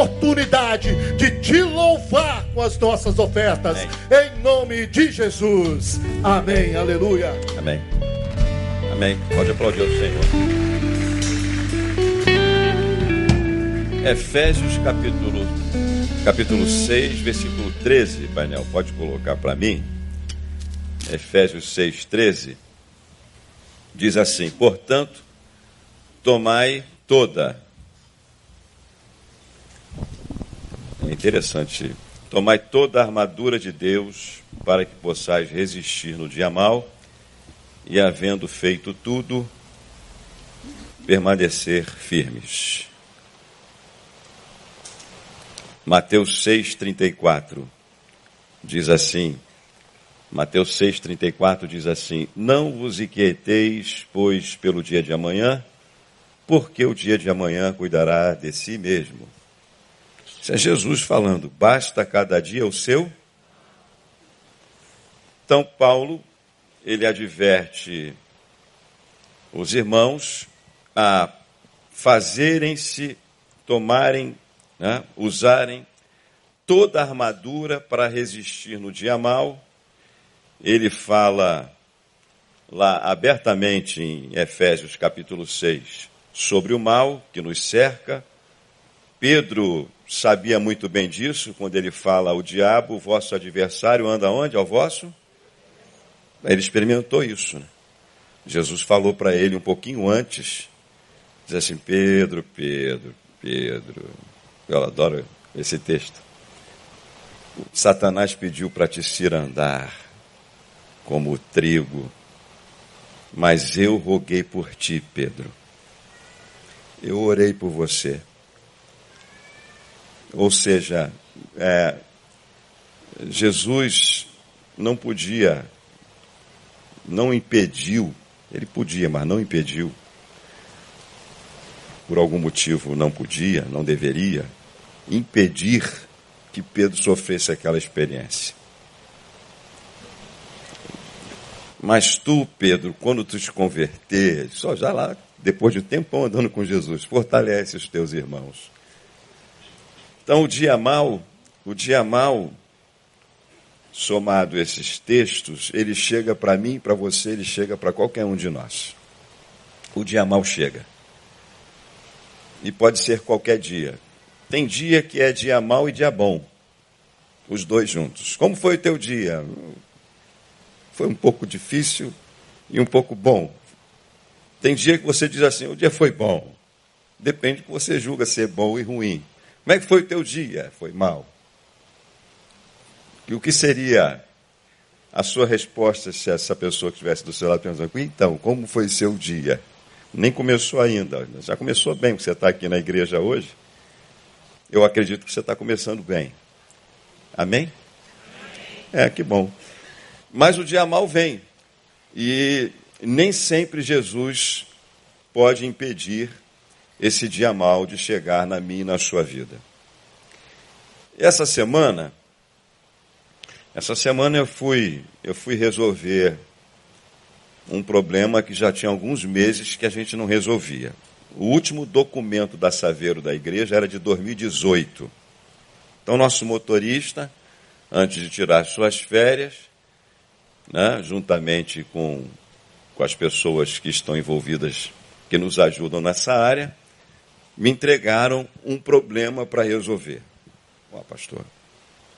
oportunidade de te louvar com as nossas ofertas. Amém. Em nome de Jesus. Amém. Aleluia. Amém. Amém. Pode aplaudir o Senhor. Efésios capítulo, capítulo 6, versículo 13, painel, pode colocar para mim. Efésios 6, 13. Diz assim: Portanto, tomai toda. É interessante. Tomai toda a armadura de Deus para que possais resistir no dia mal e, havendo feito tudo, permanecer firmes. Mateus 6,34 diz assim: Mateus 6,34 diz assim: Não vos inquieteis, pois, pelo dia de amanhã, porque o dia de amanhã cuidará de si mesmo. Isso é Jesus falando, basta cada dia o seu. Então, Paulo ele adverte os irmãos a fazerem-se, tomarem, né, usarem toda a armadura para resistir no dia mal. Ele fala lá abertamente em Efésios capítulo 6 sobre o mal que nos cerca. Pedro sabia muito bem disso quando ele fala: O diabo, o vosso adversário, anda onde? Ao vosso ele experimentou isso. Né? Jesus falou para ele um pouquinho antes, diz assim, Pedro, Pedro, Pedro. Eu adoro esse texto. Satanás pediu para te cirandar como o trigo, mas eu roguei por ti, Pedro. Eu orei por você. Ou seja, é, Jesus não podia não impediu, ele podia, mas não impediu, por algum motivo não podia, não deveria, impedir que Pedro sofresse aquela experiência. Mas tu, Pedro, quando tu te converter, só já lá, depois de um tempão andando com Jesus, fortalece os teus irmãos. Então o dia mal, o dia mal somado esses textos, ele chega para mim, para você, ele chega para qualquer um de nós. O dia mal chega. E pode ser qualquer dia. Tem dia que é dia mal e dia bom. Os dois juntos. Como foi o teu dia? Foi um pouco difícil e um pouco bom. Tem dia que você diz assim, o dia foi bom. Depende do que você julga ser bom e ruim. Como é que foi o teu dia? Foi mal. E o que seria a sua resposta se essa pessoa estivesse do seu lado pensando, então, como foi seu dia? Nem começou ainda, já começou bem, porque você está aqui na igreja hoje. Eu acredito que você está começando bem. Amém? É, que bom. Mas o dia mal vem. E nem sempre Jesus pode impedir esse dia mal de chegar na minha e na sua vida. Essa semana, essa semana eu fui, eu fui resolver um problema que já tinha alguns meses que a gente não resolvia. O último documento da Saveiro da igreja era de 2018. Então, nosso motorista, antes de tirar suas férias, né, juntamente com, com as pessoas que estão envolvidas, que nos ajudam nessa área, me entregaram um problema para resolver. Ó, pastor,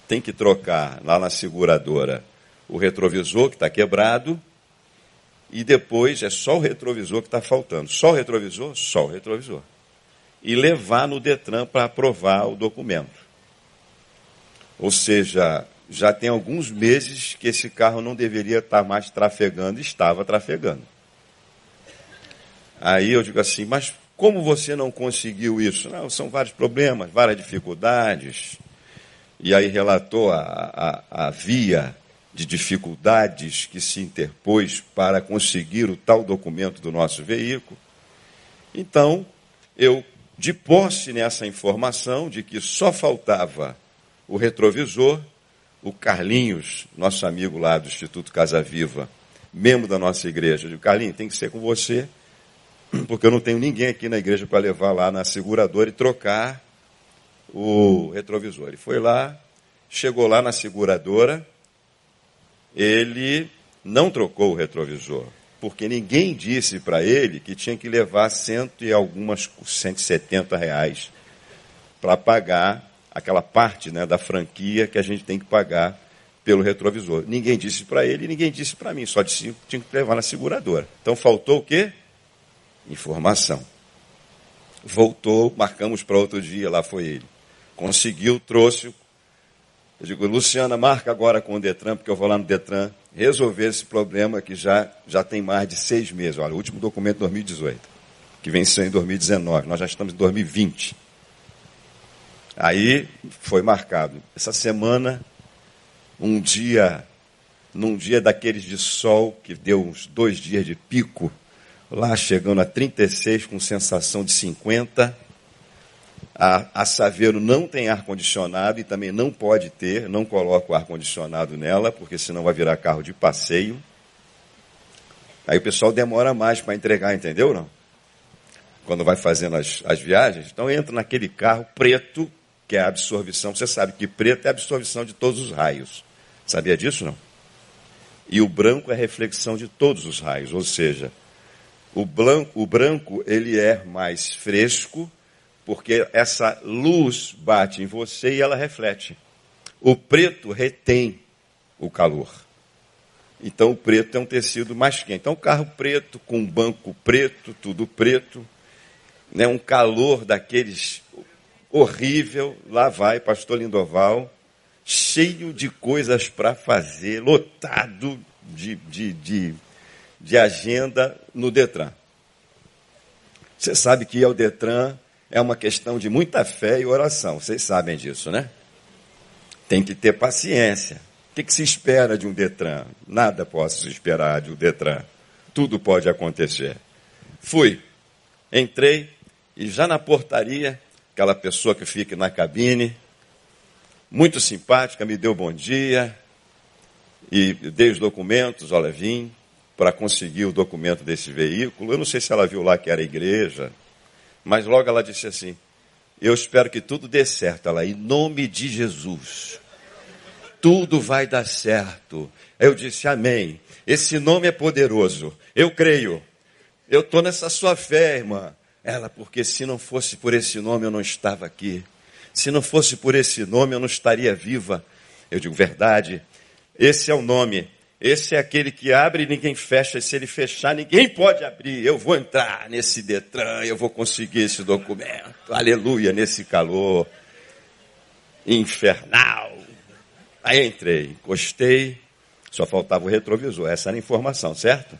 tem que trocar lá na seguradora o retrovisor que está quebrado e depois é só o retrovisor que está faltando. Só o retrovisor? Só o retrovisor. E levar no Detran para aprovar o documento. Ou seja, já tem alguns meses que esse carro não deveria estar tá mais trafegando, estava trafegando. Aí eu digo assim, mas como você não conseguiu isso? Não, são vários problemas, várias dificuldades e aí relatou a, a, a via de dificuldades que se interpôs para conseguir o tal documento do nosso veículo. Então, eu, de posse nessa informação de que só faltava o retrovisor, o Carlinhos, nosso amigo lá do Instituto Casa Viva, membro da nossa igreja, de Carlinhos, tem que ser com você, porque eu não tenho ninguém aqui na igreja para levar lá na seguradora e trocar o retrovisor. Ele foi lá, chegou lá na seguradora, ele não trocou o retrovisor, porque ninguém disse para ele que tinha que levar cento e algumas, 170 reais para pagar aquela parte né, da franquia que a gente tem que pagar pelo retrovisor. Ninguém disse para ele, ninguém disse para mim, só disse tinha que levar na seguradora. Então faltou o quê? Informação. Voltou, marcamos para outro dia, lá foi ele. Conseguiu, trouxe. Eu digo, Luciana, marca agora com o Detran, porque eu vou lá no Detran resolver esse problema que já, já tem mais de seis meses. Olha, o último documento 2018, que venceu em 2019. Nós já estamos em 2020. Aí foi marcado. Essa semana um dia, num dia daqueles de sol, que deu uns dois dias de pico, lá chegando a 36 com sensação de 50. A, a Saveiro não tem ar-condicionado e também não pode ter, não coloca o ar-condicionado nela, porque senão vai virar carro de passeio. Aí o pessoal demora mais para entregar, entendeu não? Quando vai fazendo as, as viagens. Então entra naquele carro preto, que é a absorção. Você sabe que preto é a absorção de todos os raios. Sabia disso não? E o branco é a reflexão de todos os raios, ou seja, o branco, o branco ele é mais fresco, porque essa luz bate em você e ela reflete. O preto retém o calor. Então o preto é um tecido mais quente. Então carro preto com banco preto, tudo preto, né, um calor daqueles horrível. Lá vai pastor Lindoval cheio de coisas para fazer, lotado de, de, de, de agenda no Detran. Você sabe que o Detran é uma questão de muita fé e oração, vocês sabem disso, né? Tem que ter paciência. O que, que se espera de um Detran? Nada posso esperar de um Detran. Tudo pode acontecer. Fui, entrei e já na portaria, aquela pessoa que fica na cabine, muito simpática, me deu bom dia e dei os documentos, olha, vim para conseguir o documento desse veículo. Eu não sei se ela viu lá que era igreja, mas logo ela disse assim: Eu espero que tudo dê certo. Ela, em nome de Jesus, tudo vai dar certo. Eu disse: Amém. Esse nome é poderoso. Eu creio. Eu estou nessa sua fé, irmã. Ela, porque se não fosse por esse nome eu não estava aqui. Se não fosse por esse nome, eu não estaria viva. Eu digo, verdade. Esse é o nome. Esse é aquele que abre e ninguém fecha. E se ele fechar, ninguém pode abrir. Eu vou entrar nesse Detran, eu vou conseguir esse documento. Aleluia, nesse calor infernal. Aí entrei, encostei, só faltava o retrovisor. Essa era a informação, certo?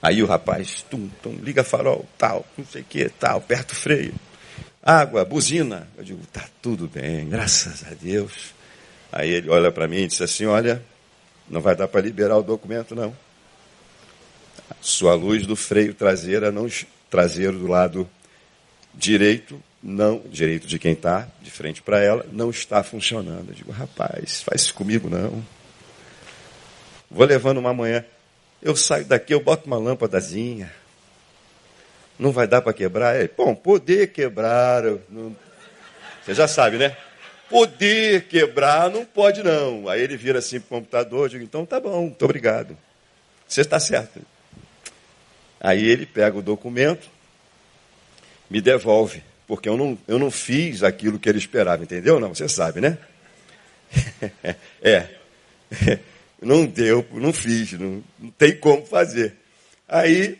Aí o rapaz, tum, tum, liga farol, tal, não sei o que, tal, aperta o freio água, buzina. Eu digo, tá tudo bem, graças a Deus. Aí ele olha para mim e disse assim: Olha, não vai dar para liberar o documento, não. Sua luz do freio traseira, não traseiro do lado direito, não direito de quem está de frente para ela, não está funcionando. Eu digo, rapaz, faz isso comigo não. Vou levando uma manhã. Eu saio daqui, eu boto uma lâmpadazinha não vai dar para quebrar? É, bom, poder quebrar. Não... Você já sabe, né? Poder quebrar não pode não. Aí ele vira assim para o computador, eu digo, então tá bom, muito obrigado. Você está certo. Aí ele pega o documento, me devolve, porque eu não, eu não fiz aquilo que ele esperava, entendeu? Não, você sabe, né? é. Não deu, não fiz, não, não tem como fazer. Aí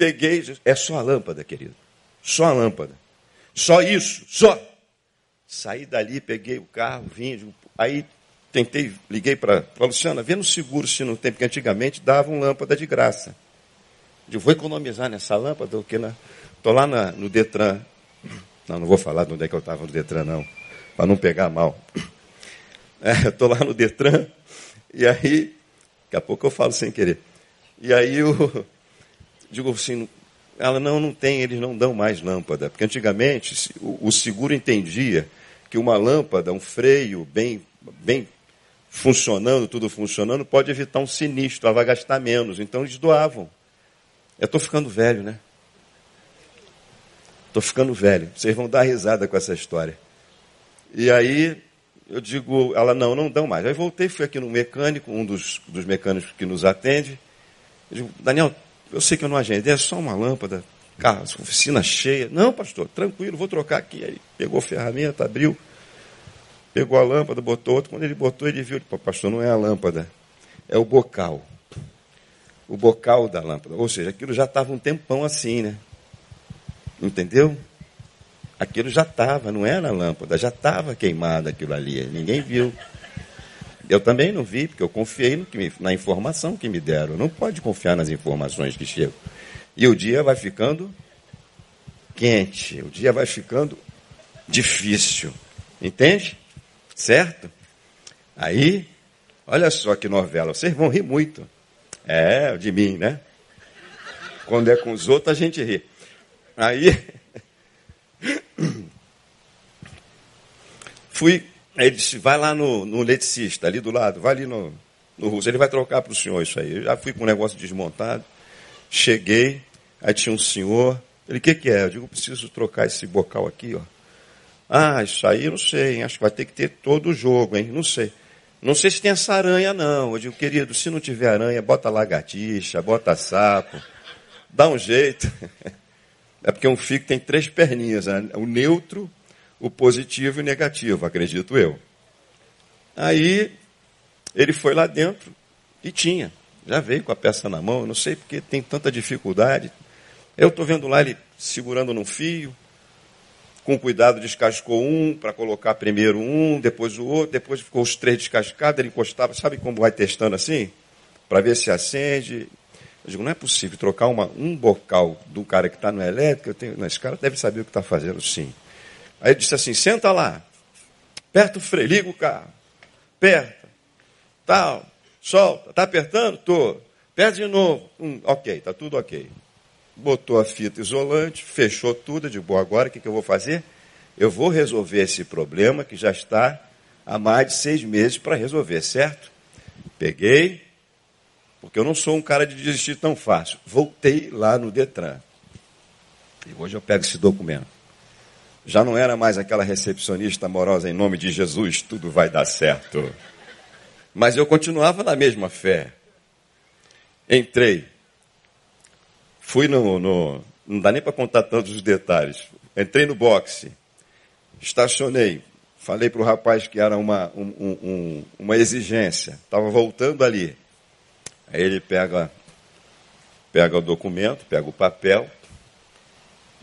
Peguei, é só a lâmpada, querido. Só a lâmpada. Só isso, só. Saí dali, peguei o carro, vim, aí tentei, liguei para a Luciana, vê no seguro se não tem, porque antigamente davam lâmpada de graça. Eu vou economizar nessa lâmpada, porque estou lá na, no Detran. Não, não vou falar de onde é que eu estava no Detran, não, para não pegar mal. É, lá no Detran, e aí, daqui a pouco eu falo sem querer. E aí o, digo assim, ela não, não tem, eles não dão mais lâmpada. Porque antigamente o, o seguro entendia que uma lâmpada, um freio bem, bem funcionando, tudo funcionando, pode evitar um sinistro, ela vai gastar menos. Então eles doavam. Eu estou ficando velho, né? Estou ficando velho. Vocês vão dar risada com essa história. E aí eu digo, ela, não, não dão mais. Aí voltei, fui aqui no mecânico, um dos, dos mecânicos que nos atende. Eu digo, Daniel, eu sei que eu não agendei, é só uma lâmpada, carro, oficina cheia. Não, pastor, tranquilo, vou trocar aqui. Aí pegou a ferramenta, abriu, pegou a lâmpada, botou outro. Quando ele botou, ele viu, pastor, não é a lâmpada, é o bocal. O bocal da lâmpada. Ou seja, aquilo já estava um tempão assim, né? Entendeu? Aquilo já estava, não era a lâmpada, já estava queimado aquilo ali, ninguém viu. Eu também não vi, porque eu confiei me, na informação que me deram. Não pode confiar nas informações que chegam. E o dia vai ficando quente, o dia vai ficando difícil. Entende? Certo? Aí, olha só que novela, vocês vão rir muito. É, de mim, né? Quando é com os outros, a gente ri. Aí, fui ele disse, vai lá no, no ali do lado, vai ali no, no russo, ele vai trocar para o senhor isso aí. Eu já fui com o negócio desmontado, cheguei, aí tinha um senhor, ele, o que, que é? Eu digo, preciso trocar esse bocal aqui, ó. Ah, isso aí eu não sei, hein? acho que vai ter que ter todo o jogo, hein? Não sei. Não sei se tem essa aranha, não. Eu digo, querido, se não tiver aranha, bota lagartixa, bota sapo, dá um jeito. É porque um fico tem três perninhas, né? o neutro, o positivo e o negativo, acredito eu. Aí ele foi lá dentro e tinha, já veio com a peça na mão, não sei porque tem tanta dificuldade. Eu estou vendo lá ele segurando num fio, com cuidado descascou um para colocar primeiro um, depois o outro, depois ficou os três descascados, ele encostava, sabe como vai testando assim? Para ver se acende. Eu digo, não é possível trocar uma, um bocal do cara que está no elétrico, eu tenho, esse cara deve saber o que está fazendo sim. Aí ele disse assim: senta lá, aperta o freio, liga o carro, aperta, tal, solta, está apertando? Estou. Aperta de novo. Hum, ok, está tudo ok. Botou a fita isolante, fechou tudo, de boa, agora o que, que eu vou fazer? Eu vou resolver esse problema que já está há mais de seis meses para resolver, certo? Peguei, porque eu não sou um cara de desistir tão fácil. Voltei lá no Detran. E hoje eu pego esse documento. Já não era mais aquela recepcionista amorosa em nome de Jesus, tudo vai dar certo. Mas eu continuava na mesma fé. Entrei. Fui no. no não dá nem para contar tantos os detalhes. Entrei no boxe. Estacionei. Falei para o rapaz que era uma, um, um, uma exigência. Estava voltando ali. Aí ele pega, pega o documento, pega o papel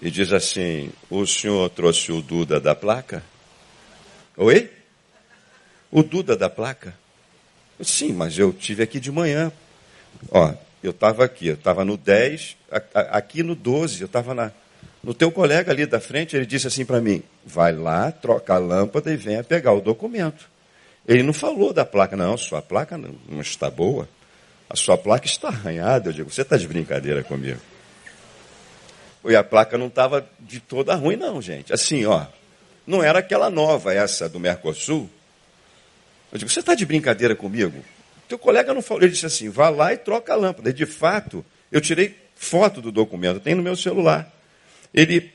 e diz assim: O senhor trouxe o Duda da placa? Oi? O Duda da placa? Sim, mas eu tive aqui de manhã. Ó, eu estava aqui, eu estava no 10, aqui no 12, eu estava no teu colega ali da frente, ele disse assim para mim: vai lá, troca a lâmpada e venha pegar o documento. Ele não falou da placa, não, sua placa não, está boa. A sua placa está arranhada. Eu digo, você está de brincadeira comigo. E a placa não estava de toda ruim, não, gente. Assim, ó, não era aquela nova, essa do Mercosul. Eu digo, você está de brincadeira comigo? Teu colega não falou, ele disse assim, vá lá e troca a lâmpada. E de fato, eu tirei foto do documento, tem no meu celular. Ele,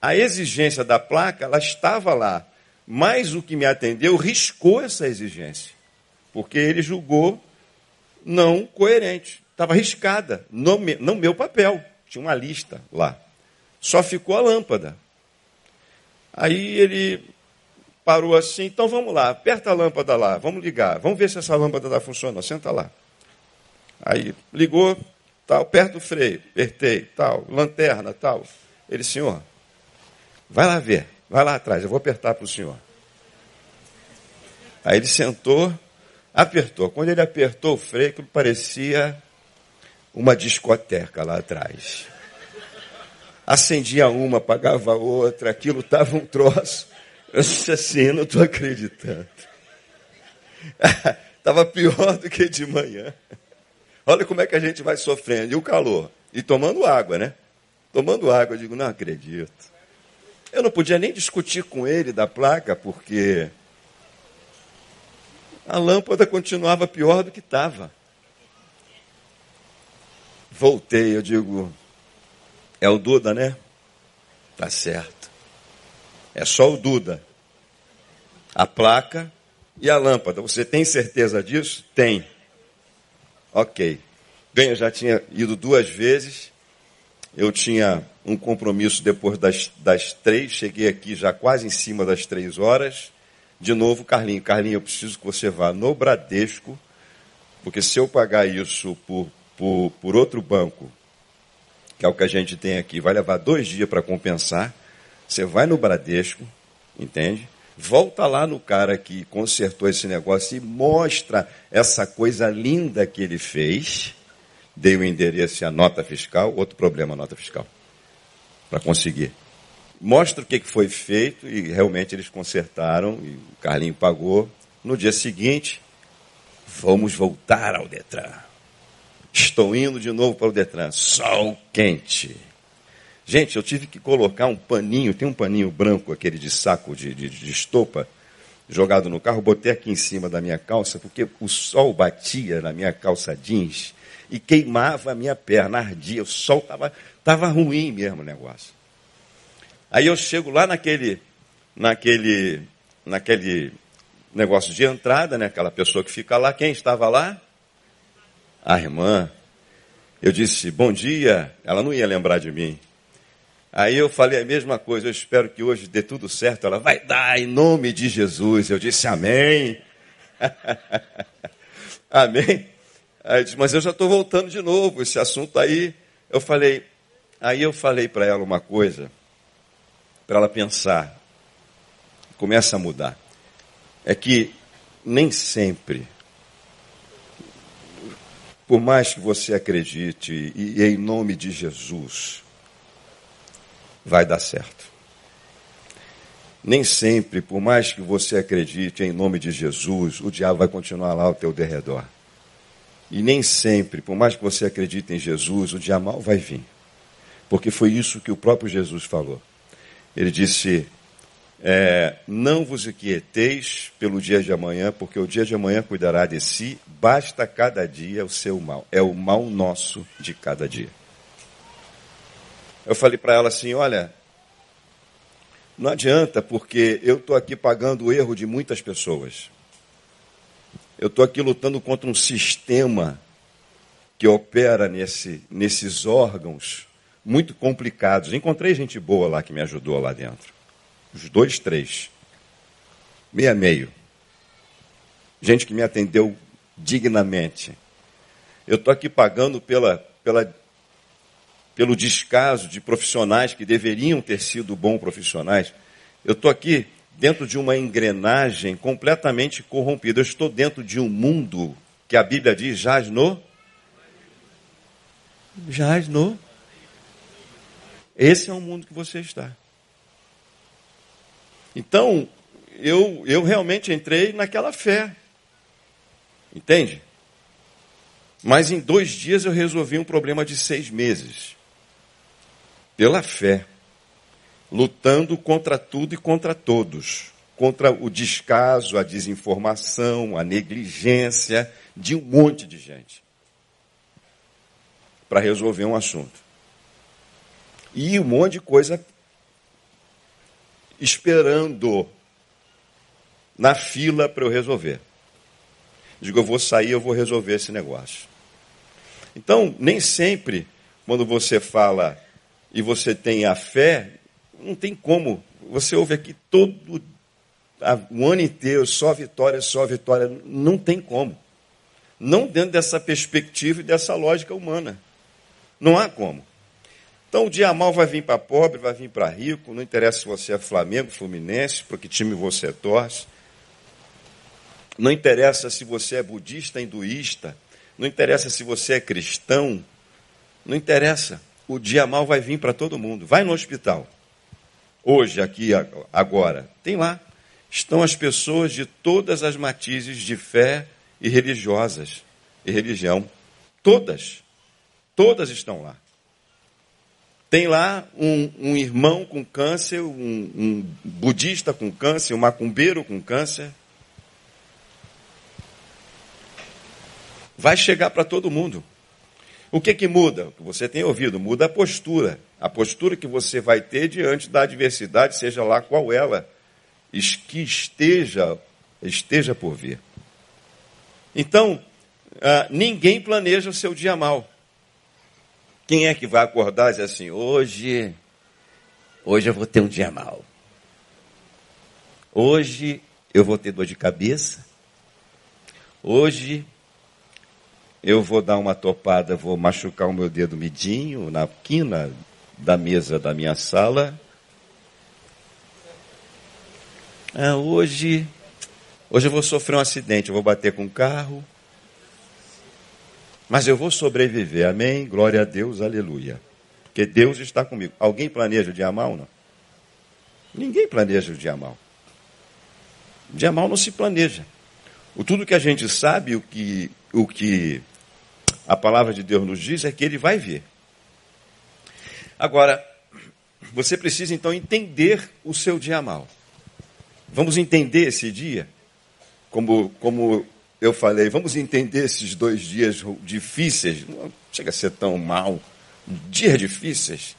a exigência da placa, ela estava lá, mas o que me atendeu riscou essa exigência, porque ele julgou não coerente, estava riscada no, no meu papel, tinha uma lista lá. Só ficou a lâmpada. Aí ele parou assim, então vamos lá, aperta a lâmpada lá, vamos ligar, vamos ver se essa lâmpada está funcionando, senta lá. Aí ligou, tal, perto do freio, apertei, tal, lanterna, tal. Ele, senhor, vai lá ver, vai lá atrás, eu vou apertar para o senhor. Aí ele sentou, apertou. Quando ele apertou o freio, parecia uma discoteca lá atrás acendia uma, apagava outra, aquilo estava um troço. Eu assim, não estou acreditando. Estava pior do que de manhã. Olha como é que a gente vai sofrendo. E o calor. E tomando água, né? Tomando água, eu digo, não acredito. Eu não podia nem discutir com ele da placa, porque a lâmpada continuava pior do que estava. Voltei, eu digo, é o Duda, né? Tá certo. É só o Duda. A placa e a lâmpada. Você tem certeza disso? Tem. Ok. Bem, eu já tinha ido duas vezes. Eu tinha um compromisso depois das, das três. Cheguei aqui já quase em cima das três horas. De novo, Carlinho. Carlinho, eu preciso que você vá no Bradesco, porque se eu pagar isso por, por, por outro banco, que é o que a gente tem aqui, vai levar dois dias para compensar. Você vai no Bradesco, entende? Volta lá no cara que consertou esse negócio e mostra essa coisa linda que ele fez. Dei o endereço e a nota fiscal, outro problema, a nota fiscal, para conseguir. Mostra o que foi feito e realmente eles consertaram e o Carlinho pagou. No dia seguinte, vamos voltar ao Detran. Estou indo de novo para o Detran. Sol quente. Gente, eu tive que colocar um paninho, tem um paninho branco, aquele de saco de, de, de estopa, jogado no carro, botei aqui em cima da minha calça, porque o sol batia na minha calça jeans e queimava a minha perna, ardia, o sol estava tava ruim mesmo o negócio. Aí eu chego lá naquele, naquele, naquele negócio de entrada, né? aquela pessoa que fica lá, quem estava lá? a irmã. Eu disse, bom dia. Ela não ia lembrar de mim. Aí eu falei a mesma coisa, eu espero que hoje dê tudo certo. Ela vai dar em nome de Jesus. Eu disse, amém. amém. Aí eu disse, mas eu já estou voltando de novo, esse assunto aí. Eu falei, aí eu falei para ela uma coisa, para ela pensar. Começa a mudar. É que nem sempre por mais que você acredite, e, e em nome de Jesus, vai dar certo. Nem sempre, por mais que você acredite em nome de Jesus, o diabo vai continuar lá ao teu derredor. E nem sempre, por mais que você acredite em Jesus, o dia mal vai vir. Porque foi isso que o próprio Jesus falou. Ele disse: é, não vos inquieteis pelo dia de amanhã, porque o dia de amanhã cuidará de si, basta cada dia o seu mal. É o mal nosso de cada dia. Eu falei para ela assim: olha, não adianta, porque eu estou aqui pagando o erro de muitas pessoas. Eu estou aqui lutando contra um sistema que opera nesse, nesses órgãos muito complicados. Encontrei gente boa lá que me ajudou lá dentro. Os dois, três. Meia meio. Gente que me atendeu dignamente. Eu estou aqui pagando pela, pela, pelo descaso de profissionais que deveriam ter sido bons profissionais. Eu estou aqui dentro de uma engrenagem completamente corrompida. Eu estou dentro de um mundo que a Bíblia diz jaz no. Jaz no. Esse é o mundo que você está. Então, eu, eu realmente entrei naquela fé. Entende? Mas em dois dias eu resolvi um problema de seis meses. Pela fé. Lutando contra tudo e contra todos. Contra o descaso, a desinformação, a negligência de um monte de gente. Para resolver um assunto. E um monte de coisa esperando na fila para eu resolver. Digo, eu vou sair, eu vou resolver esse negócio. Então, nem sempre, quando você fala e você tem a fé, não tem como. Você ouve aqui todo o ano inteiro, só vitória, só vitória. Não tem como. Não dentro dessa perspectiva e dessa lógica humana. Não há como. Então o dia mal vai vir para pobre, vai vir para rico, não interessa se você é Flamengo, Fluminense, para que time você torce. Não interessa se você é budista, hinduísta, não interessa se você é cristão, não interessa. O dia mal vai vir para todo mundo. Vai no hospital. Hoje, aqui, agora, tem lá. Estão as pessoas de todas as matizes de fé e religiosas e religião. Todas. Todas estão lá. Tem lá um, um irmão com câncer, um, um budista com câncer, um macumbeiro com câncer. Vai chegar para todo mundo. O que que muda? O que você tem ouvido? Muda a postura. A postura que você vai ter diante da adversidade, seja lá qual ela que esteja, esteja por vir. Então, ah, ninguém planeja o seu dia mal. Quem é que vai acordar e dizer assim, hoje, hoje eu vou ter um dia mal. Hoje eu vou ter dor de cabeça. Hoje eu vou dar uma topada, vou machucar o meu dedo midinho na quina da mesa da minha sala. Ah, hoje, hoje eu vou sofrer um acidente, eu vou bater com o carro. Mas eu vou sobreviver, amém? Glória a Deus, aleluia. Porque Deus está comigo. Alguém planeja o dia mal, não? Ninguém planeja o dia mal. O dia mal não se planeja. O tudo que a gente sabe, o que, o que a palavra de Deus nos diz é que ele vai vir. Agora, você precisa então entender o seu dia mal. Vamos entender esse dia, como, como eu falei, vamos entender esses dois dias difíceis, não chega a ser tão mal, dias difíceis.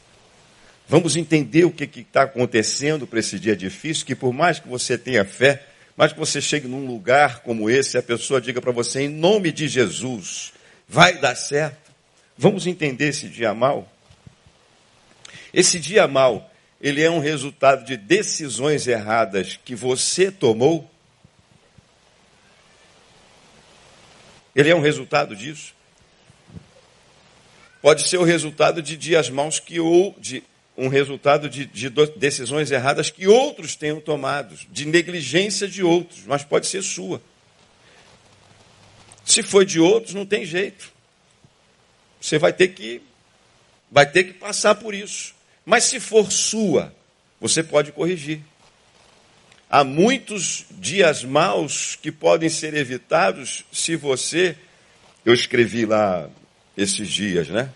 Vamos entender o que está acontecendo para esse dia difícil, que por mais que você tenha fé, mais que você chegue num lugar como esse, a pessoa diga para você, em nome de Jesus, vai dar certo. Vamos entender esse dia mal? Esse dia mal, ele é um resultado de decisões erradas que você tomou Ele é um resultado disso. Pode ser o resultado de dias maus que ou de um resultado de, de decisões erradas que outros tenham tomado, de negligência de outros, mas pode ser sua. Se foi de outros, não tem jeito. Você vai ter que vai ter que passar por isso. Mas se for sua, você pode corrigir. Há muitos dias maus que podem ser evitados se você, eu escrevi lá esses dias, né?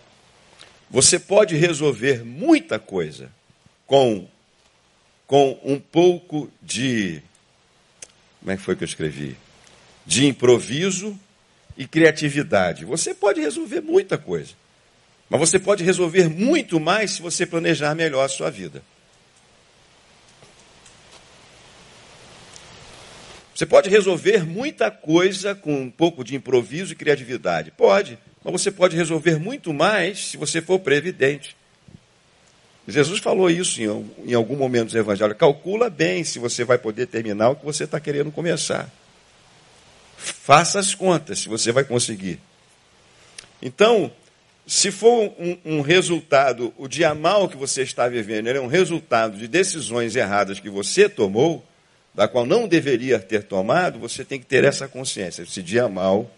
Você pode resolver muita coisa com, com um pouco de. Como é que foi que eu escrevi? De improviso e criatividade. Você pode resolver muita coisa. Mas você pode resolver muito mais se você planejar melhor a sua vida. Você pode resolver muita coisa com um pouco de improviso e criatividade. Pode, mas você pode resolver muito mais se você for previdente. Jesus falou isso em, algum momento do Evangelho. Calcula bem se você vai poder terminar o que você está querendo começar. Faça as contas se você vai conseguir. Então, se for um, um, resultado, o dia mal que você está vivendo, ele é um resultado de decisões erradas que você tomou, da qual não deveria ter tomado, você tem que ter essa consciência. Esse dia mal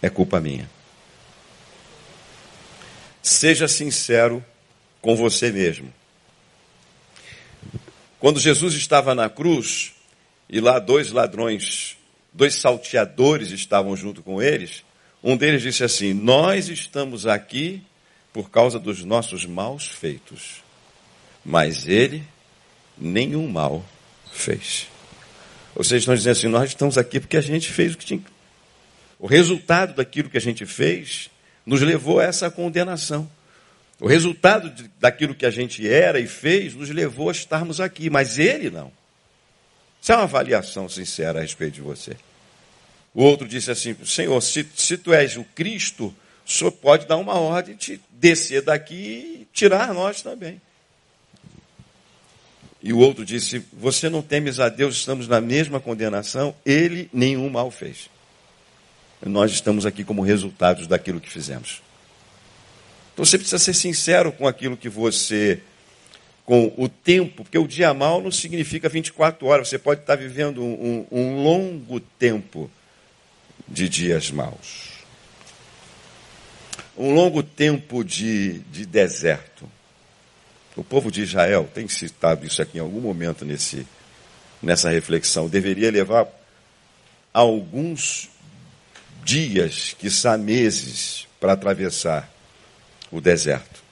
é culpa minha. Seja sincero com você mesmo. Quando Jesus estava na cruz, e lá dois ladrões, dois salteadores estavam junto com eles, um deles disse assim: Nós estamos aqui por causa dos nossos maus feitos, mas ele nenhum mal fez. Vocês estão dizendo assim: nós estamos aqui porque a gente fez o que tinha. O resultado daquilo que a gente fez nos levou a essa condenação. O resultado daquilo que a gente era e fez nos levou a estarmos aqui, mas ele não. Isso é uma avaliação sincera a respeito de você. O outro disse assim: Senhor, se, se tu és o Cristo, o senhor pode dar uma ordem de descer daqui e tirar nós também. E o outro disse: Você não temes a Deus, estamos na mesma condenação, ele nenhum mal fez. Nós estamos aqui como resultados daquilo que fizemos. Então você precisa ser sincero com aquilo que você, com o tempo, porque o dia mal não significa 24 horas, você pode estar vivendo um, um, um longo tempo de dias maus. Um longo tempo de, de deserto. O povo de Israel, tem citado isso aqui em algum momento nesse, nessa reflexão, deveria levar alguns dias, quiçá meses, para atravessar o deserto.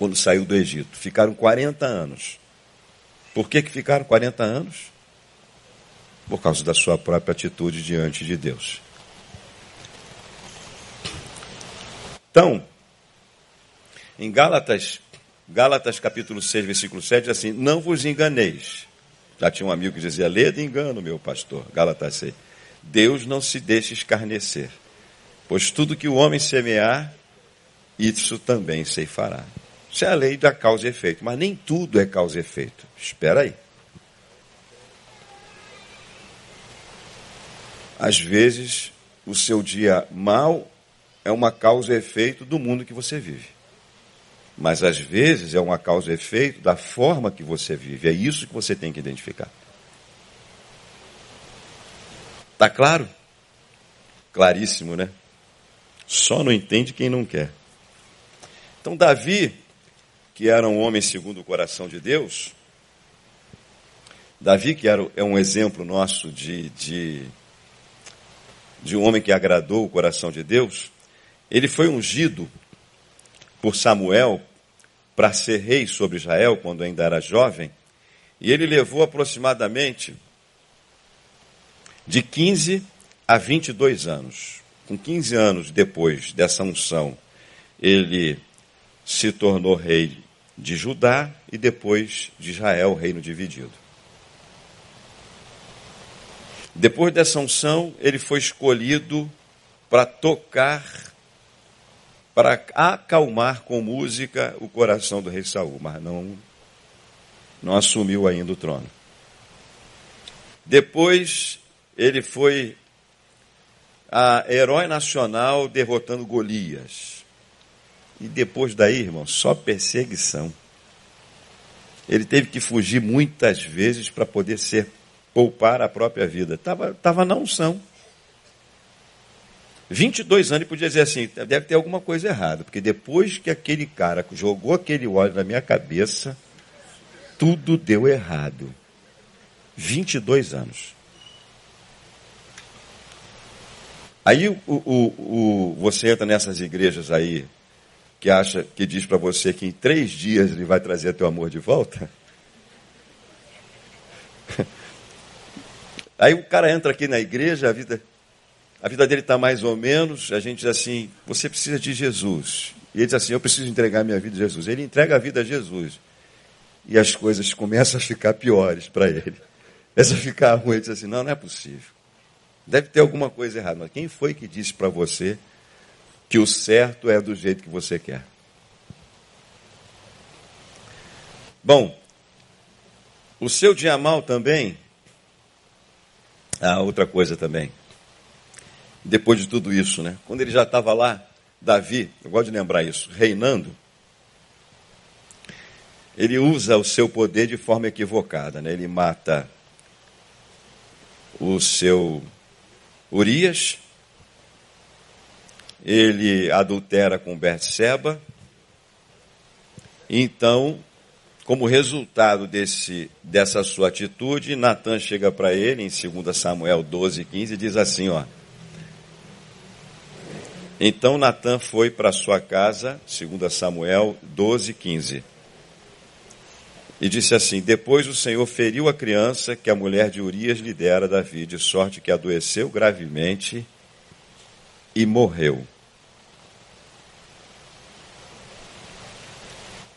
Quando saiu do Egito. Ficaram 40 anos. Por que, que ficaram 40 anos? Por causa da sua própria atitude diante de Deus. Então, Em Gálatas, Gálatas capítulo 6, versículo 7, diz assim: Não vos enganeis. Já tinha um amigo que dizia: Lê de engano, meu pastor. Gálatas 6. Deus não se deixa escarnecer, pois tudo que o homem semear, isso também se fará. Isso é a lei da causa e efeito, mas nem tudo é causa e efeito. Espera aí. Às vezes, o seu dia mal é uma causa e efeito do mundo que você vive. Mas às vezes é uma causa e efeito da forma que você vive. É isso que você tem que identificar. Tá claro? Claríssimo, né? Só não entende quem não quer. Então, Davi, que era um homem segundo o coração de Deus, Davi, que era, é um exemplo nosso de, de, de um homem que agradou o coração de Deus, ele foi ungido por Samuel para ser rei sobre Israel quando ainda era jovem, e ele levou aproximadamente de 15 a 22 anos. Com 15 anos depois dessa unção, ele se tornou rei de Judá e depois de Israel, reino dividido. Depois dessa unção, ele foi escolhido para tocar para acalmar com música o coração do rei Saul, mas não, não assumiu ainda o trono. Depois ele foi a herói nacional derrotando Golias. E depois daí, irmão, só perseguição. Ele teve que fugir muitas vezes para poder ser poupar a própria vida. Estava tava na unção. 22 anos, ele podia dizer assim: deve ter alguma coisa errada, porque depois que aquele cara jogou aquele óleo na minha cabeça, tudo deu errado. 22 anos. Aí o, o, o, você entra nessas igrejas aí que acha, que diz para você que em três dias ele vai trazer teu amor de volta. Aí o cara entra aqui na igreja, a vida, a vida dele está mais ou menos, a gente diz assim, você precisa de Jesus. E ele diz assim, eu preciso entregar minha vida a Jesus. Ele entrega a vida a Jesus. E as coisas começam a ficar piores para ele. Começa a ficar ruim. Ele diz assim, não, não é possível. Deve ter alguma coisa errada. Mas quem foi que disse para você que o certo é do jeito que você quer? Bom, o seu dia mal também. Ah, outra coisa também depois de tudo isso, né? Quando ele já estava lá, Davi, eu gosto de lembrar isso, reinando, ele usa o seu poder de forma equivocada, né? Ele mata o seu Urias, ele adultera com Betseba, então, como resultado desse, dessa sua atitude, Natan chega para ele, em 2 Samuel 12, 15, e diz assim, ó, então Natan foi para sua casa, segundo Samuel 12, 15. E disse assim: Depois o Senhor feriu a criança que a mulher de Urias lhe dera Davi, de sorte que adoeceu gravemente e morreu.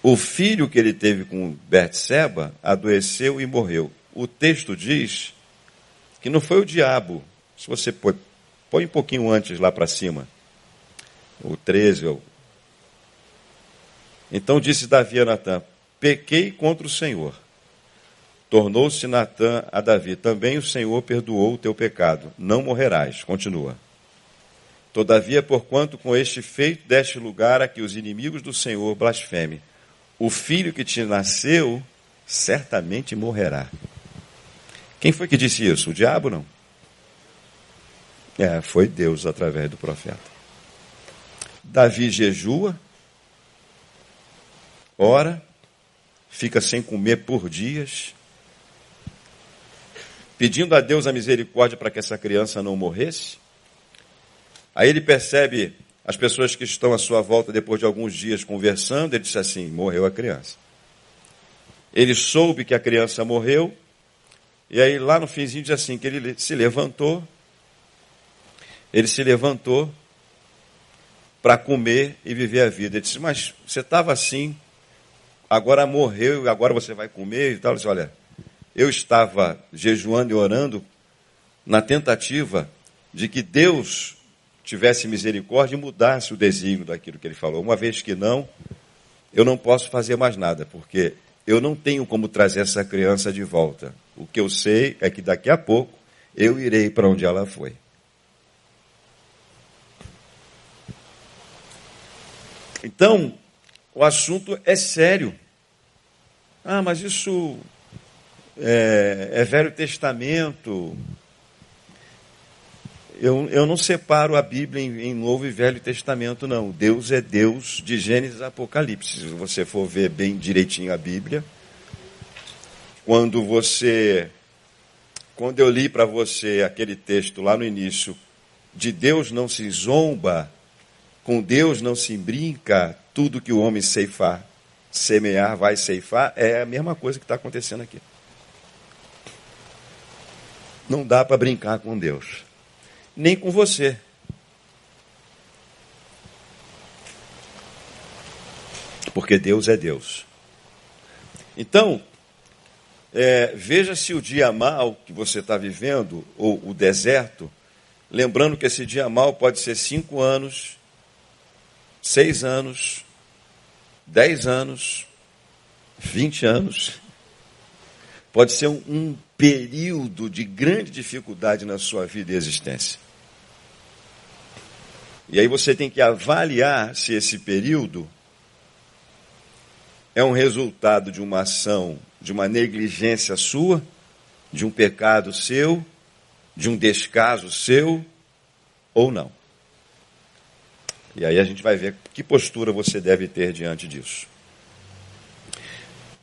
O filho que ele teve com Betseba adoeceu e morreu. O texto diz que não foi o diabo. Se você põe, põe um pouquinho antes lá para cima o 13. Então disse Davi a Natã: Pequei contra o Senhor. Tornou-se Natã a Davi: Também o Senhor perdoou o teu pecado. Não morrerás. Continua. Todavia, porquanto com este feito deste lugar a que os inimigos do Senhor blasfeme, o filho que te nasceu certamente morrerá. Quem foi que disse isso? O diabo não? É, foi Deus através do profeta. Davi jejua, ora, fica sem comer por dias, pedindo a Deus a misericórdia para que essa criança não morresse. Aí ele percebe as pessoas que estão à sua volta depois de alguns dias conversando, ele disse assim: morreu a criança. Ele soube que a criança morreu, e aí lá no finzinho diz assim: que ele se levantou, ele se levantou para comer e viver a vida. Ele disse, mas você estava assim, agora morreu agora você vai comer e tal. Ele disse, olha, eu estava jejuando e orando na tentativa de que Deus tivesse misericórdia e mudasse o desígnio daquilo que ele falou. Uma vez que não, eu não posso fazer mais nada, porque eu não tenho como trazer essa criança de volta. O que eu sei é que daqui a pouco eu irei para onde ela foi. Então, o assunto é sério. Ah, mas isso é, é Velho Testamento. Eu, eu não separo a Bíblia em, em, Novo e Velho Testamento, não. Deus é Deus de Gênesis e Apocalipse. Se você for ver bem direitinho a Bíblia, quando você. Quando eu li para você aquele texto lá no início, de Deus não se zomba, com Deus não se brinca, tudo que o homem ceifar, semear, vai ceifar, é a mesma coisa que está acontecendo aqui. Não dá para brincar com Deus, nem com você. Porque Deus é Deus. Então, é, veja se o dia mal que você está vivendo, ou o deserto, lembrando que esse dia mal pode ser cinco anos, seis anos, dez anos, vinte anos. Pode ser um, um período de grande dificuldade na sua vida e existência. E aí você tem que avaliar se esse período é um resultado de uma ação, de uma negligência sua, de um pecado seu, de um descaso seu ou não. E aí a gente vai ver que postura você deve ter diante disso.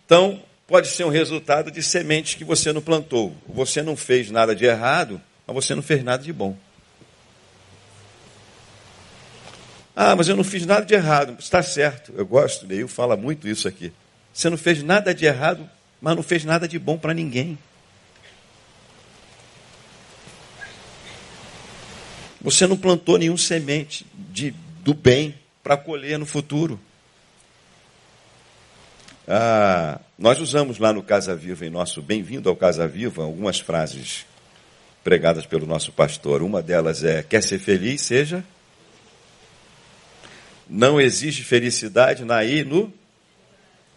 Então, pode ser um resultado de sementes que você não plantou. Você não fez nada de errado, mas você não fez nada de bom. Ah, mas eu não fiz nada de errado. Está certo, eu gosto, Neil fala muito isso aqui. Você não fez nada de errado, mas não fez nada de bom para ninguém. Você não plantou nenhum semente de do bem para colher no futuro. Ah, nós usamos lá no Casa Viva, em nosso Bem-vindo ao Casa Viva, algumas frases pregadas pelo nosso pastor. Uma delas é: Quer ser feliz? Seja. Não existe felicidade na I no.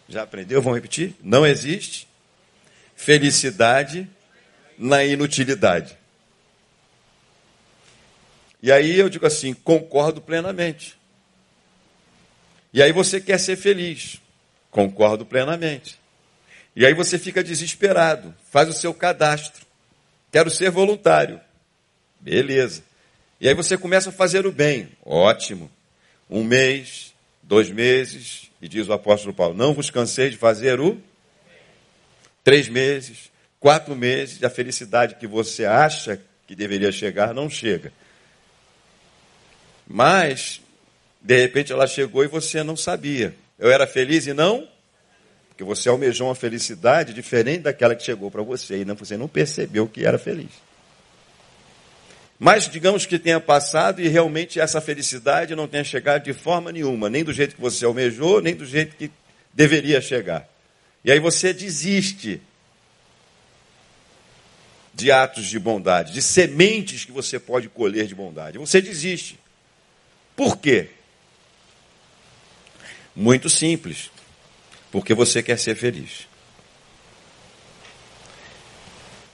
Já aprendeu? Vamos repetir? Não existe felicidade na inutilidade. E aí eu digo assim: concordo plenamente. E aí você quer ser feliz. Concordo plenamente. E aí você fica desesperado, faz o seu cadastro. Quero ser voluntário. Beleza. E aí você começa a fazer o bem. Ótimo. Um mês, dois meses, e diz o apóstolo Paulo: não vos cansei de fazer o. Três meses, quatro meses, e a felicidade que você acha que deveria chegar não chega. Mas, de repente ela chegou e você não sabia. Eu era feliz e não? Porque você almejou uma felicidade diferente daquela que chegou para você e não, você não percebeu que era feliz. Mas digamos que tenha passado e realmente essa felicidade não tenha chegado de forma nenhuma, nem do jeito que você almejou, nem do jeito que deveria chegar. E aí você desiste de atos de bondade, de sementes que você pode colher de bondade. Você desiste. Por quê? Muito simples. Porque você quer ser feliz.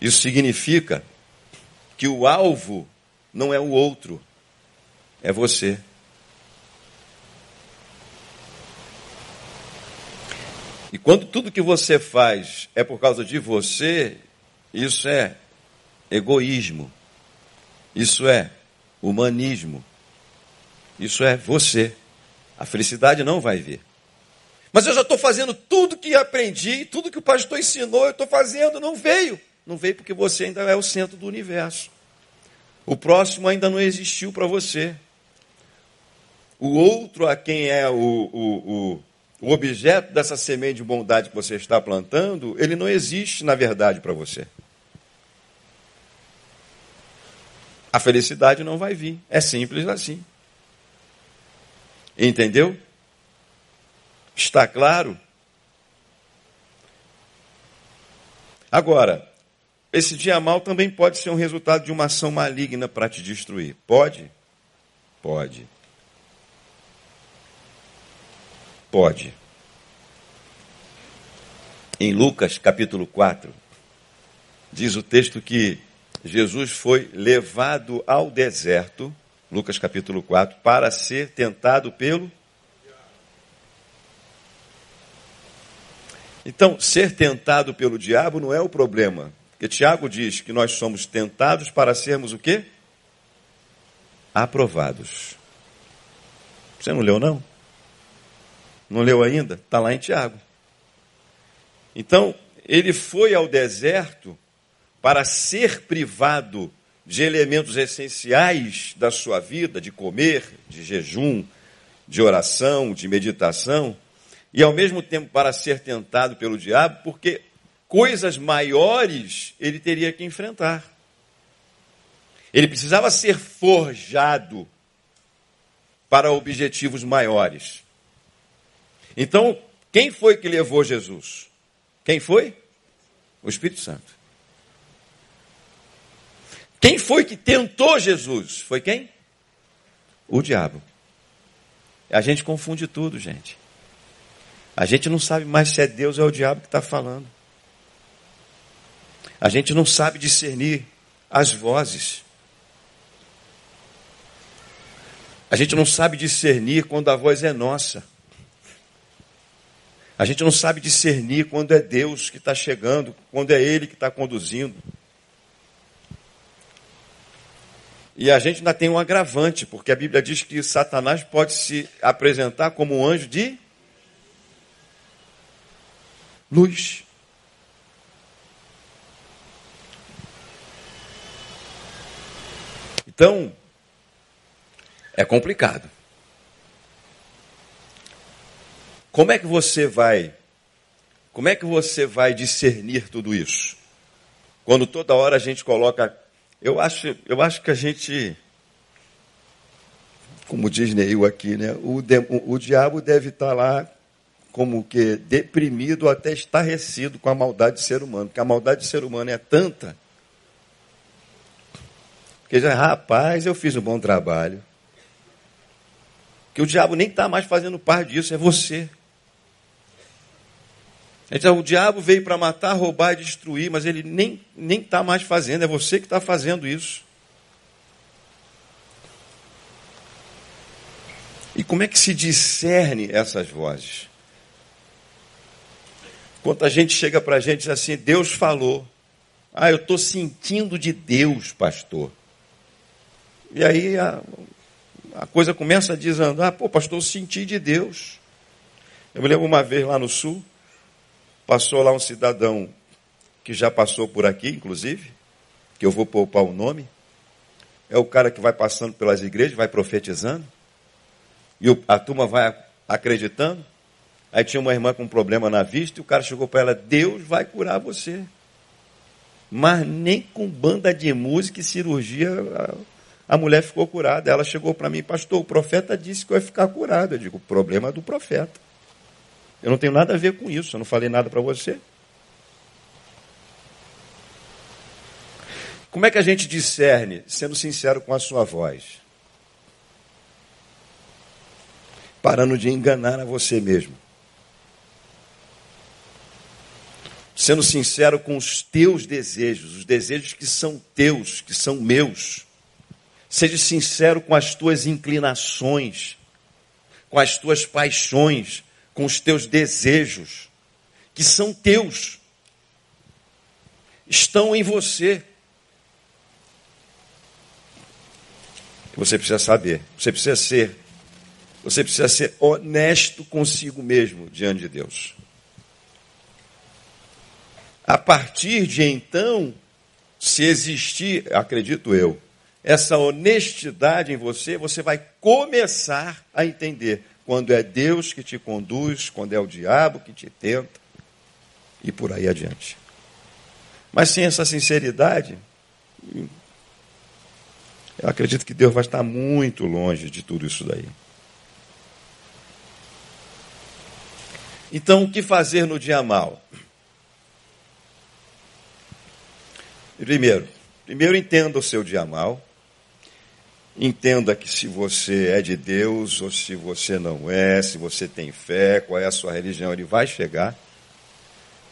Isso significa que o alvo não é o outro, é você. E quando tudo que você faz é por causa de você, isso é egoísmo, isso é humanismo, isso é você. A felicidade não vai vir. Mas eu já estou fazendo tudo que aprendi, tudo que o pastor ensinou, eu estou fazendo, não veio. Não veio porque você ainda é o centro do universo. O próximo ainda não existiu para você. O outro a quem é o, o, o, o objeto dessa semente de bondade que você está plantando, ele não existe na verdade para você. A felicidade não vai vir. É simples assim. Entendeu? Está claro? Agora, esse dia mal também pode ser um resultado de uma ação maligna para te destruir. Pode? Pode. Pode. Em Lucas capítulo 4, diz o texto que Jesus foi levado ao deserto, Lucas capítulo 4, para ser tentado pelo. Então, ser tentado pelo diabo não é o problema. Porque Tiago diz que nós somos tentados para sermos o quê? Aprovados. Você não leu, não? Não leu ainda? Está lá em Tiago. Então, ele foi ao deserto para ser privado de elementos essenciais da sua vida, de comer, de jejum, de oração, de meditação, e ao mesmo tempo para ser tentado pelo diabo, porque coisas maiores ele teria que enfrentar. Ele precisava ser forjado para objetivos maiores. Então, quem foi que levou Jesus? Quem foi? O Espírito Santo. Quem foi que tentou Jesus? Foi quem? O diabo. A gente confunde tudo, gente. A gente não sabe mais se é Deus ou é o diabo que está falando. A gente não sabe discernir as vozes. A gente não sabe discernir quando a voz é nossa. A gente não sabe discernir quando é Deus que está chegando, quando é Ele que está conduzindo. E a gente ainda tem um agravante, porque a Bíblia diz que Satanás pode se apresentar como um anjo de luz. Então, é complicado. Como é que você vai como é que você vai discernir tudo isso? Quando toda hora a gente coloca, eu acho, eu acho que a gente como diz Neil aqui, né? O, de, o, o diabo deve estar lá como que deprimido até estarrecido com a maldade do ser humano, porque a maldade do ser humano é tanta porque rapaz, eu fiz um bom trabalho. Que o diabo nem está mais fazendo parte disso, é você. Então, o diabo veio para matar, roubar e destruir, mas ele nem está mais fazendo, é você que está fazendo isso. E como é que se discerne essas vozes? Quando a gente chega para a gente e diz assim, Deus falou. Ah, eu estou sentindo de Deus, pastor. E aí a, a coisa começa a desandar. Ah, pô, pastor, eu senti de Deus. Eu me lembro uma vez lá no sul, passou lá um cidadão que já passou por aqui, inclusive, que eu vou poupar o nome. É o cara que vai passando pelas igrejas, vai profetizando, e a turma vai acreditando. Aí tinha uma irmã com um problema na vista, e o cara chegou para ela: Deus vai curar você. Mas nem com banda de música e cirurgia a mulher ficou curada. Ela chegou para mim, pastor, o profeta disse que eu ia ficar curado. Eu digo, o problema é do profeta. Eu não tenho nada a ver com isso, eu não falei nada para você. Como é que a gente discerne, sendo sincero com a sua voz? Parando de enganar a você mesmo. Sendo sincero com os teus desejos, os desejos que são teus, que são meus. Seja sincero com as tuas inclinações, com as tuas paixões, com os teus desejos, que são teus, estão em você. Você precisa saber, você precisa ser, você precisa ser honesto consigo mesmo diante de Deus. A partir de então, se existir, acredito eu, essa honestidade em você, você vai começar a entender quando é Deus que te conduz, quando é o diabo que te tenta e por aí adiante. Mas sem essa sinceridade, eu acredito que Deus vai estar muito longe de tudo isso daí. Então, o que fazer no dia mal? Primeiro, primeiro entenda o seu dia mal. Entenda que se você é de Deus ou se você não é, se você tem fé, qual é a sua religião, ele vai chegar.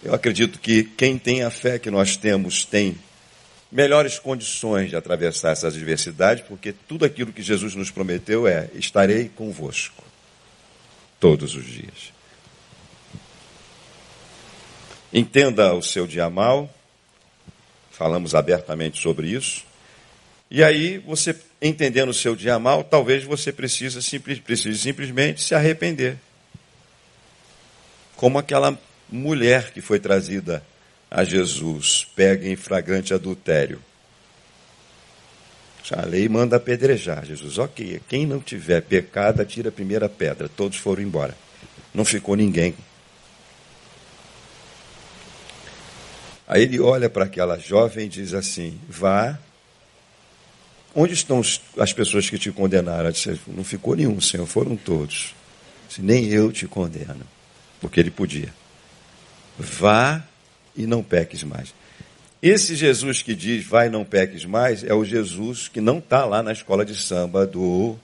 Eu acredito que quem tem a fé que nós temos tem melhores condições de atravessar essas adversidades, porque tudo aquilo que Jesus nos prometeu é: estarei convosco todos os dias. Entenda o seu dia mal, falamos abertamente sobre isso. E aí, você entendendo o seu dia mal, talvez você precise, simples, precise simplesmente se arrepender. Como aquela mulher que foi trazida a Jesus, pega em flagrante adultério. A lei manda apedrejar. Jesus, ok, quem não tiver pecado, atira a primeira pedra. Todos foram embora. Não ficou ninguém. Aí ele olha para aquela jovem e diz assim: Vá. Onde estão as pessoas que te condenaram? Disse, não ficou nenhum, Senhor, foram todos. Disse, Nem eu te condeno. Porque ele podia. Vá e não peques mais. Esse Jesus que diz vai não peques mais é o Jesus que não está lá na escola de samba do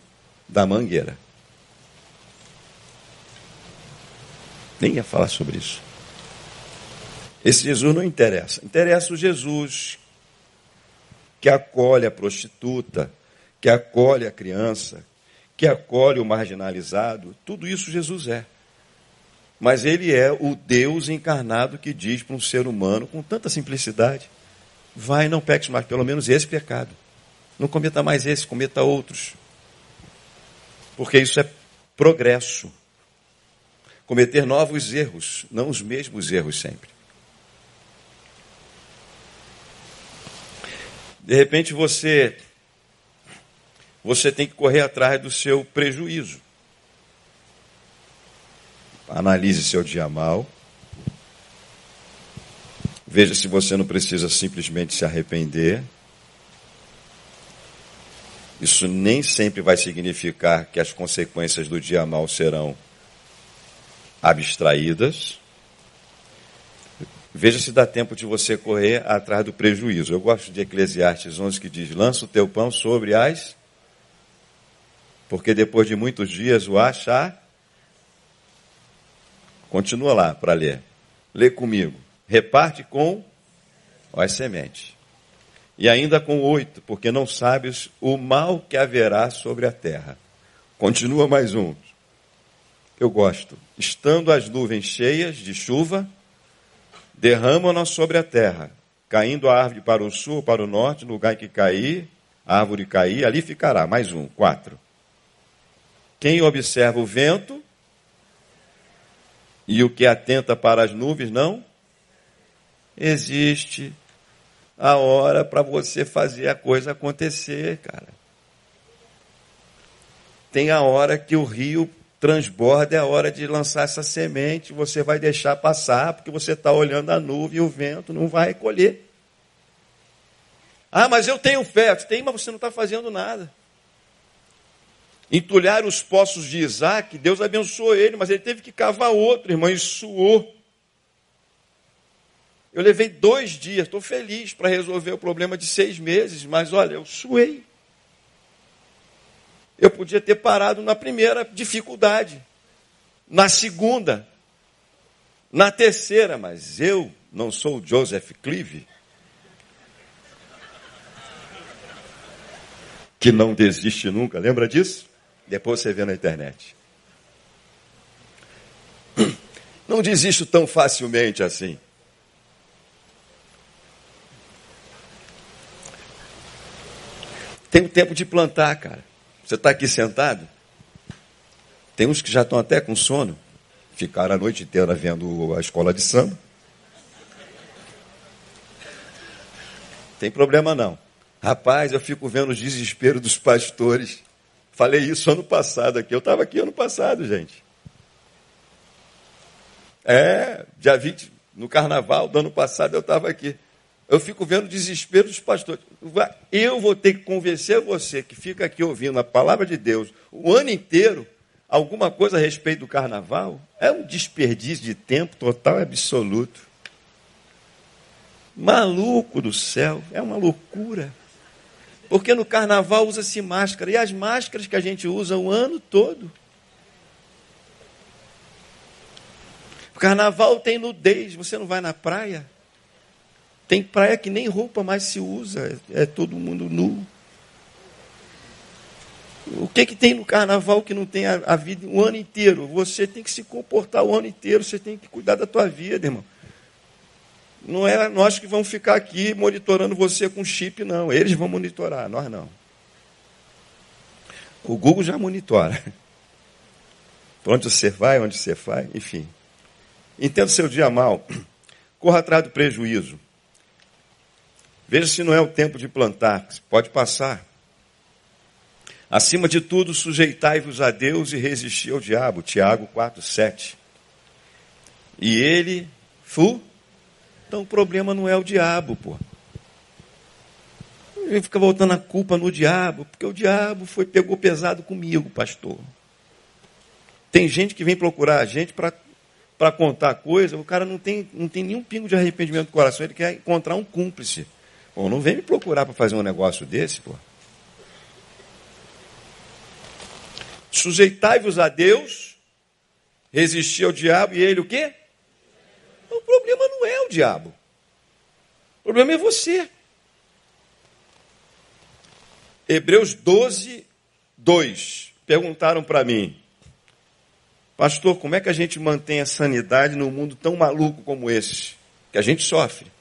da Mangueira. Nem ia falar sobre isso. Esse Jesus não interessa. Interessa o Jesus que acolhe a prostituta, que acolhe a criança, que acolhe o marginalizado. Tudo isso Jesus é. Mas ele é o Deus encarnado que diz para um ser humano com tanta simplicidade: vai, não peques mais, pelo menos esse pecado. Não cometa mais esse, cometa outros. Porque isso é progresso. Cometer novos erros, não os mesmos erros sempre. De repente você você tem que correr atrás do seu prejuízo. Analise seu dia mal. Veja se você não precisa simplesmente se arrepender. Isso nem sempre vai significar que as consequências do dia mal serão abstraídas. Veja se dá tempo de você correr atrás do prejuízo. Eu gosto de Eclesiastes 11 que diz: lança o teu pão sobre as. Porque depois de muitos dias o achar Continua lá para ler. Lê comigo. Reparte com as sementes. E ainda com oito, porque não sabes o mal que haverá sobre a terra. Continua mais um. Eu gosto. Estando as nuvens cheias de chuva, derramam-nas sobre a terra, caindo a árvore para o sul, para o norte, no lugar em que cair, a árvore cair, ali ficará. Mais um, quatro. Quem observa o vento e o que atenta para as nuvens não existe a hora para você fazer a coisa acontecer, cara. Tem a hora que o rio transborda, é a hora de lançar essa semente, você vai deixar passar, porque você está olhando a nuvem e o vento não vai colher. Ah, mas eu tenho fé. Tem, mas você não está fazendo nada entulhar os poços de Isaac, Deus abençoou ele, mas ele teve que cavar outro, irmão, e suou. Eu levei dois dias, estou feliz para resolver o problema de seis meses, mas olha, eu suei. Eu podia ter parado na primeira dificuldade, na segunda, na terceira, mas eu não sou o Joseph Clive. Que não desiste nunca, lembra disso? Depois você vê na internet. Não desisto tão facilmente assim. Tem o tempo de plantar, cara. Você está aqui sentado. Tem uns que já estão até com sono. Ficaram a noite inteira vendo a escola de samba. Tem problema não. Rapaz, eu fico vendo o desespero dos pastores Falei isso ano passado aqui. Eu estava aqui ano passado, gente. É, dia 20, no carnaval do ano passado eu estava aqui. Eu fico vendo o desespero dos pastores. Eu vou ter que convencer você que fica aqui ouvindo a palavra de Deus o ano inteiro alguma coisa a respeito do carnaval? É um desperdício de tempo total e absoluto. Maluco do céu, é uma loucura. Porque no carnaval usa-se máscara, e as máscaras que a gente usa o ano todo. O carnaval tem nudez, você não vai na praia. Tem praia que nem roupa mais se usa, é todo mundo nu. O que, que tem no carnaval que não tem a, a, vida o ano inteiro? Você tem que se comportar o ano inteiro, você tem que cuidar da tua vida, irmão. Não é nós que vamos ficar aqui monitorando você com chip, não. Eles vão monitorar, nós não. O Google já monitora. Para onde você vai, onde você vai, enfim. Entenda seu dia mal. Corra atrás do prejuízo. Veja se não é o tempo de plantar, pode passar. Acima de tudo, sujeitai-vos a Deus e resisti ao diabo. Tiago 4, 7. E ele fu. Então o problema não é o diabo, pô. Ele fica voltando a culpa no diabo, porque o diabo foi pegou pesado comigo, pastor. Tem gente que vem procurar a gente para contar coisa, o cara não tem, não tem nenhum pingo de arrependimento no coração, ele quer encontrar um cúmplice. Bom, não vem me procurar para fazer um negócio desse, pô. Sujeitai-vos a Deus, resisti ao diabo e ele o quê? O problema não é o diabo. O problema é você. Hebreus 12, 2. Perguntaram para mim, pastor, como é que a gente mantém a sanidade num mundo tão maluco como esse? Que a gente sofre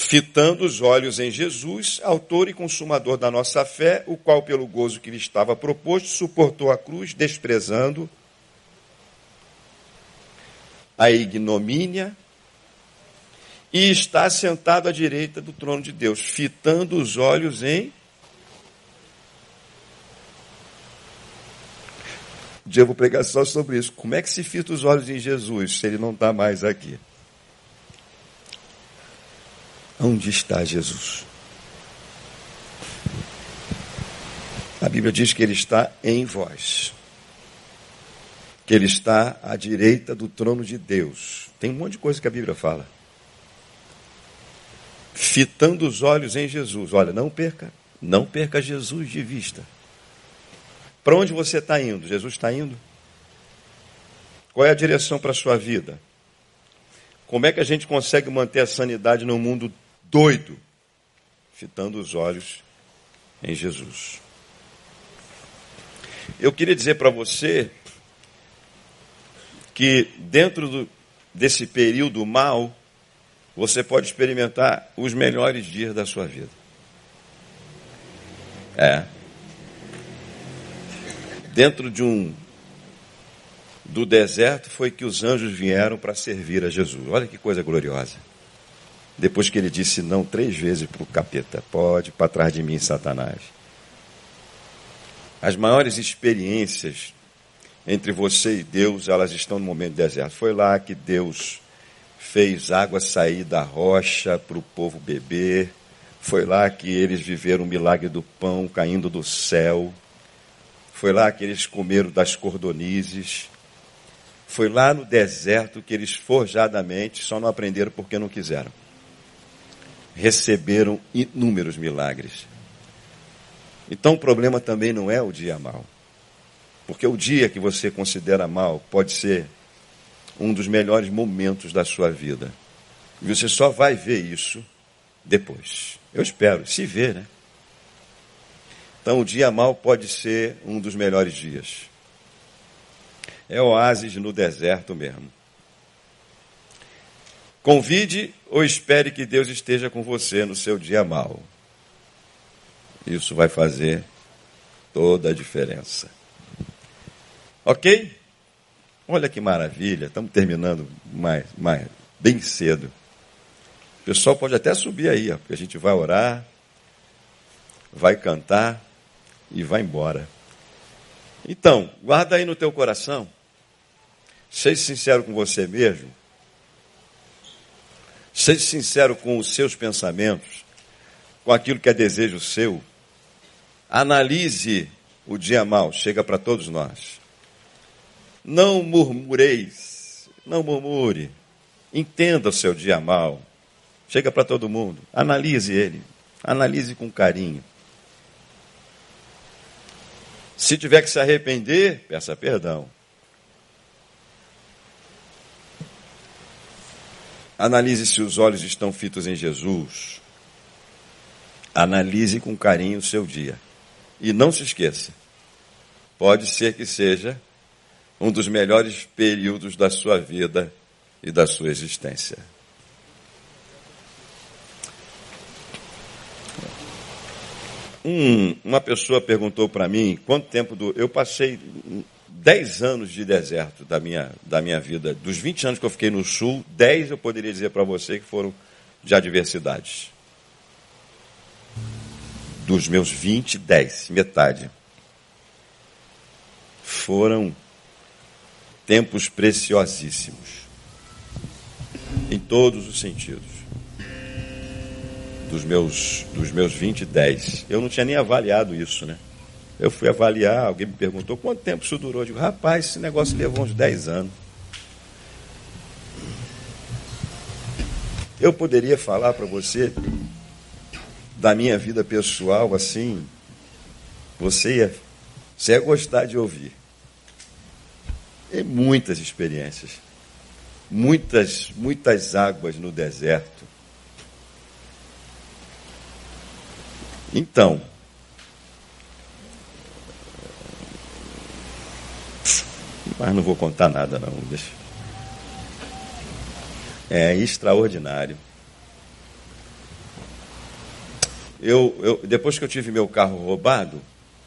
fitando os olhos em Jesus, autor e consumador da nossa fé, o qual, pelo gozo que lhe estava proposto, suportou a cruz, desprezando a ignomínia, e está sentado à direita do trono de Deus, fitando os olhos em. Um eu vou pregar só sobre isso. Como é que se fita os olhos em Jesus se ele não está mais aqui? Onde está Jesus? A Bíblia diz que ele está em vós. Que ele está à direita do trono de Deus. Tem um monte de coisa que a Bíblia fala. Fitando os olhos em Jesus. Olha, não perca, não perca Jesus de vista. Para onde você está indo? Jesus está indo? Qual é a direção para a sua vida? Como é que a gente consegue manter a sanidade no mundo doido, fitando os olhos em Jesus. Eu queria dizer para você que dentro do, desse período mal, você pode experimentar os melhores dias da sua vida. É. Dentro de um do deserto foi que os anjos vieram para servir a Jesus. Olha que coisa gloriosa. Depois que ele disse não três vezes para o capeta: Pode para trás de mim, Satanás. As maiores experiências entre você e Deus, elas estão no momento do deserto. Foi lá que Deus fez água sair da rocha para o povo beber. Foi lá que eles viveram o milagre do pão caindo do céu. Foi lá que eles comeram das cordonizes. Foi lá no deserto que eles forjadamente só não aprenderam porque não quiseram receberam inúmeros milagres. Então o problema também não é o dia mal. Porque o dia que você considera mal pode ser um dos melhores momentos da sua vida. E você só vai ver isso depois. Eu espero, se ver, né? Então o dia mal pode ser um dos melhores dias. É oásis no deserto mesmo. Convide ou espere que Deus esteja com você no seu dia mal. Isso vai fazer toda a diferença. Ok? Olha que maravilha, estamos terminando mais, mais, bem cedo. O pessoal pode até subir aí, ó, porque a gente vai orar, vai cantar e vai embora. Então, guarda aí no teu coração. Seja sincero com você mesmo. Seja sincero com os seus pensamentos, com aquilo que é desejo seu. Analise o dia mal, chega para todos nós. Não murmureis, não murmure. Entenda o seu dia mal. Chega para todo mundo. Analise ele. Analise com carinho. Se tiver que se arrepender, peça perdão. Analise se os olhos estão fitos em Jesus. Analise com carinho o seu dia. E não se esqueça: pode ser que seja um dos melhores períodos da sua vida e da sua existência. Um, uma pessoa perguntou para mim quanto tempo do. Eu passei 10 anos de deserto da minha, da minha vida. Dos 20 anos que eu fiquei no sul, 10 eu poderia dizer para você que foram de adversidades. Dos meus 20, 10, metade. Foram tempos preciosíssimos. Em todos os sentidos dos meus, dos meus 20 e 10. Eu não tinha nem avaliado isso, né? Eu fui avaliar, alguém me perguntou quanto tempo isso durou. Eu digo, rapaz, esse negócio levou uns 10 anos. Eu poderia falar para você da minha vida pessoal assim, você ia, você ia gostar de ouvir. Tem muitas experiências, muitas, muitas águas no deserto Então, mas não vou contar nada não, deixa. É extraordinário. Eu, eu, depois que eu tive meu carro roubado,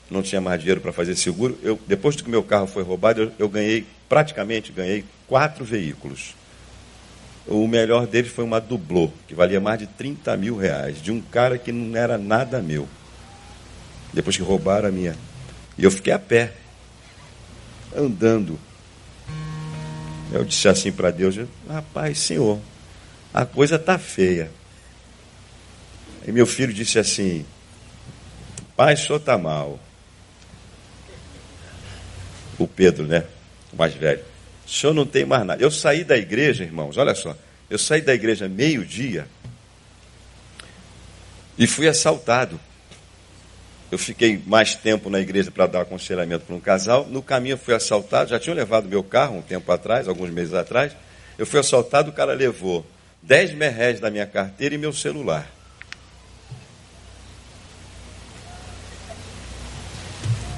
não tinha mais dinheiro para fazer seguro. Eu, depois que meu carro foi roubado, eu, eu ganhei, praticamente ganhei quatro veículos. O melhor deles foi uma dublô, que valia mais de 30 mil reais, de um cara que não era nada meu. Depois que roubaram a minha. E eu fiquei a pé, andando. Eu disse assim para Deus: Rapaz, Senhor, a coisa está feia. E meu filho disse assim: Pai, o senhor está mal. O Pedro, né? O mais velho. O senhor não tem mais nada. Eu saí da igreja, irmãos, olha só. Eu saí da igreja meio-dia e fui assaltado. Eu fiquei mais tempo na igreja para dar aconselhamento para um casal. No caminho eu fui assaltado, já tinham levado meu carro um tempo atrás, alguns meses atrás. Eu fui assaltado, o cara levou 10 merréis da minha carteira e meu celular.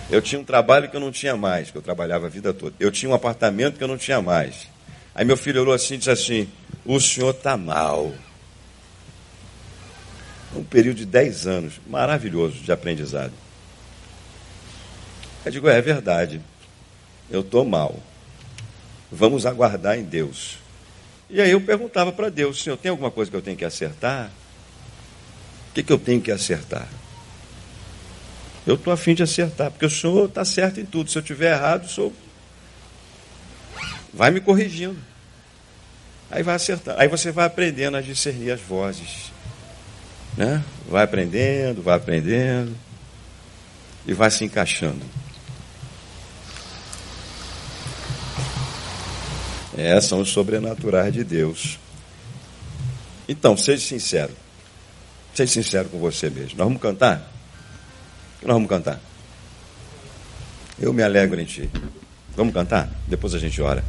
Eu tinha um trabalho que eu não tinha mais, que eu trabalhava a vida toda. Eu tinha um apartamento que eu não tinha mais. Aí meu filho olhou assim e disse assim: O senhor está mal. Um período de 10 anos, maravilhoso de aprendizado. Eu digo: É verdade, eu estou mal. Vamos aguardar em Deus. E aí eu perguntava para Deus: Senhor, tem alguma coisa que eu tenho que acertar? O que, que eu tenho que acertar? Eu estou afim de acertar, porque o senhor está certo em tudo. Se eu tiver errado, o senhor vai me corrigindo. Aí vai acertar. Aí você vai aprendendo a discernir as vozes. Né? Vai aprendendo, vai aprendendo. E vai se encaixando. É, são os sobrenaturais de Deus. Então, seja sincero. Seja sincero com você mesmo. Nós vamos cantar? nós vamos cantar? Eu me alegro em ti. Vamos cantar? Depois a gente ora.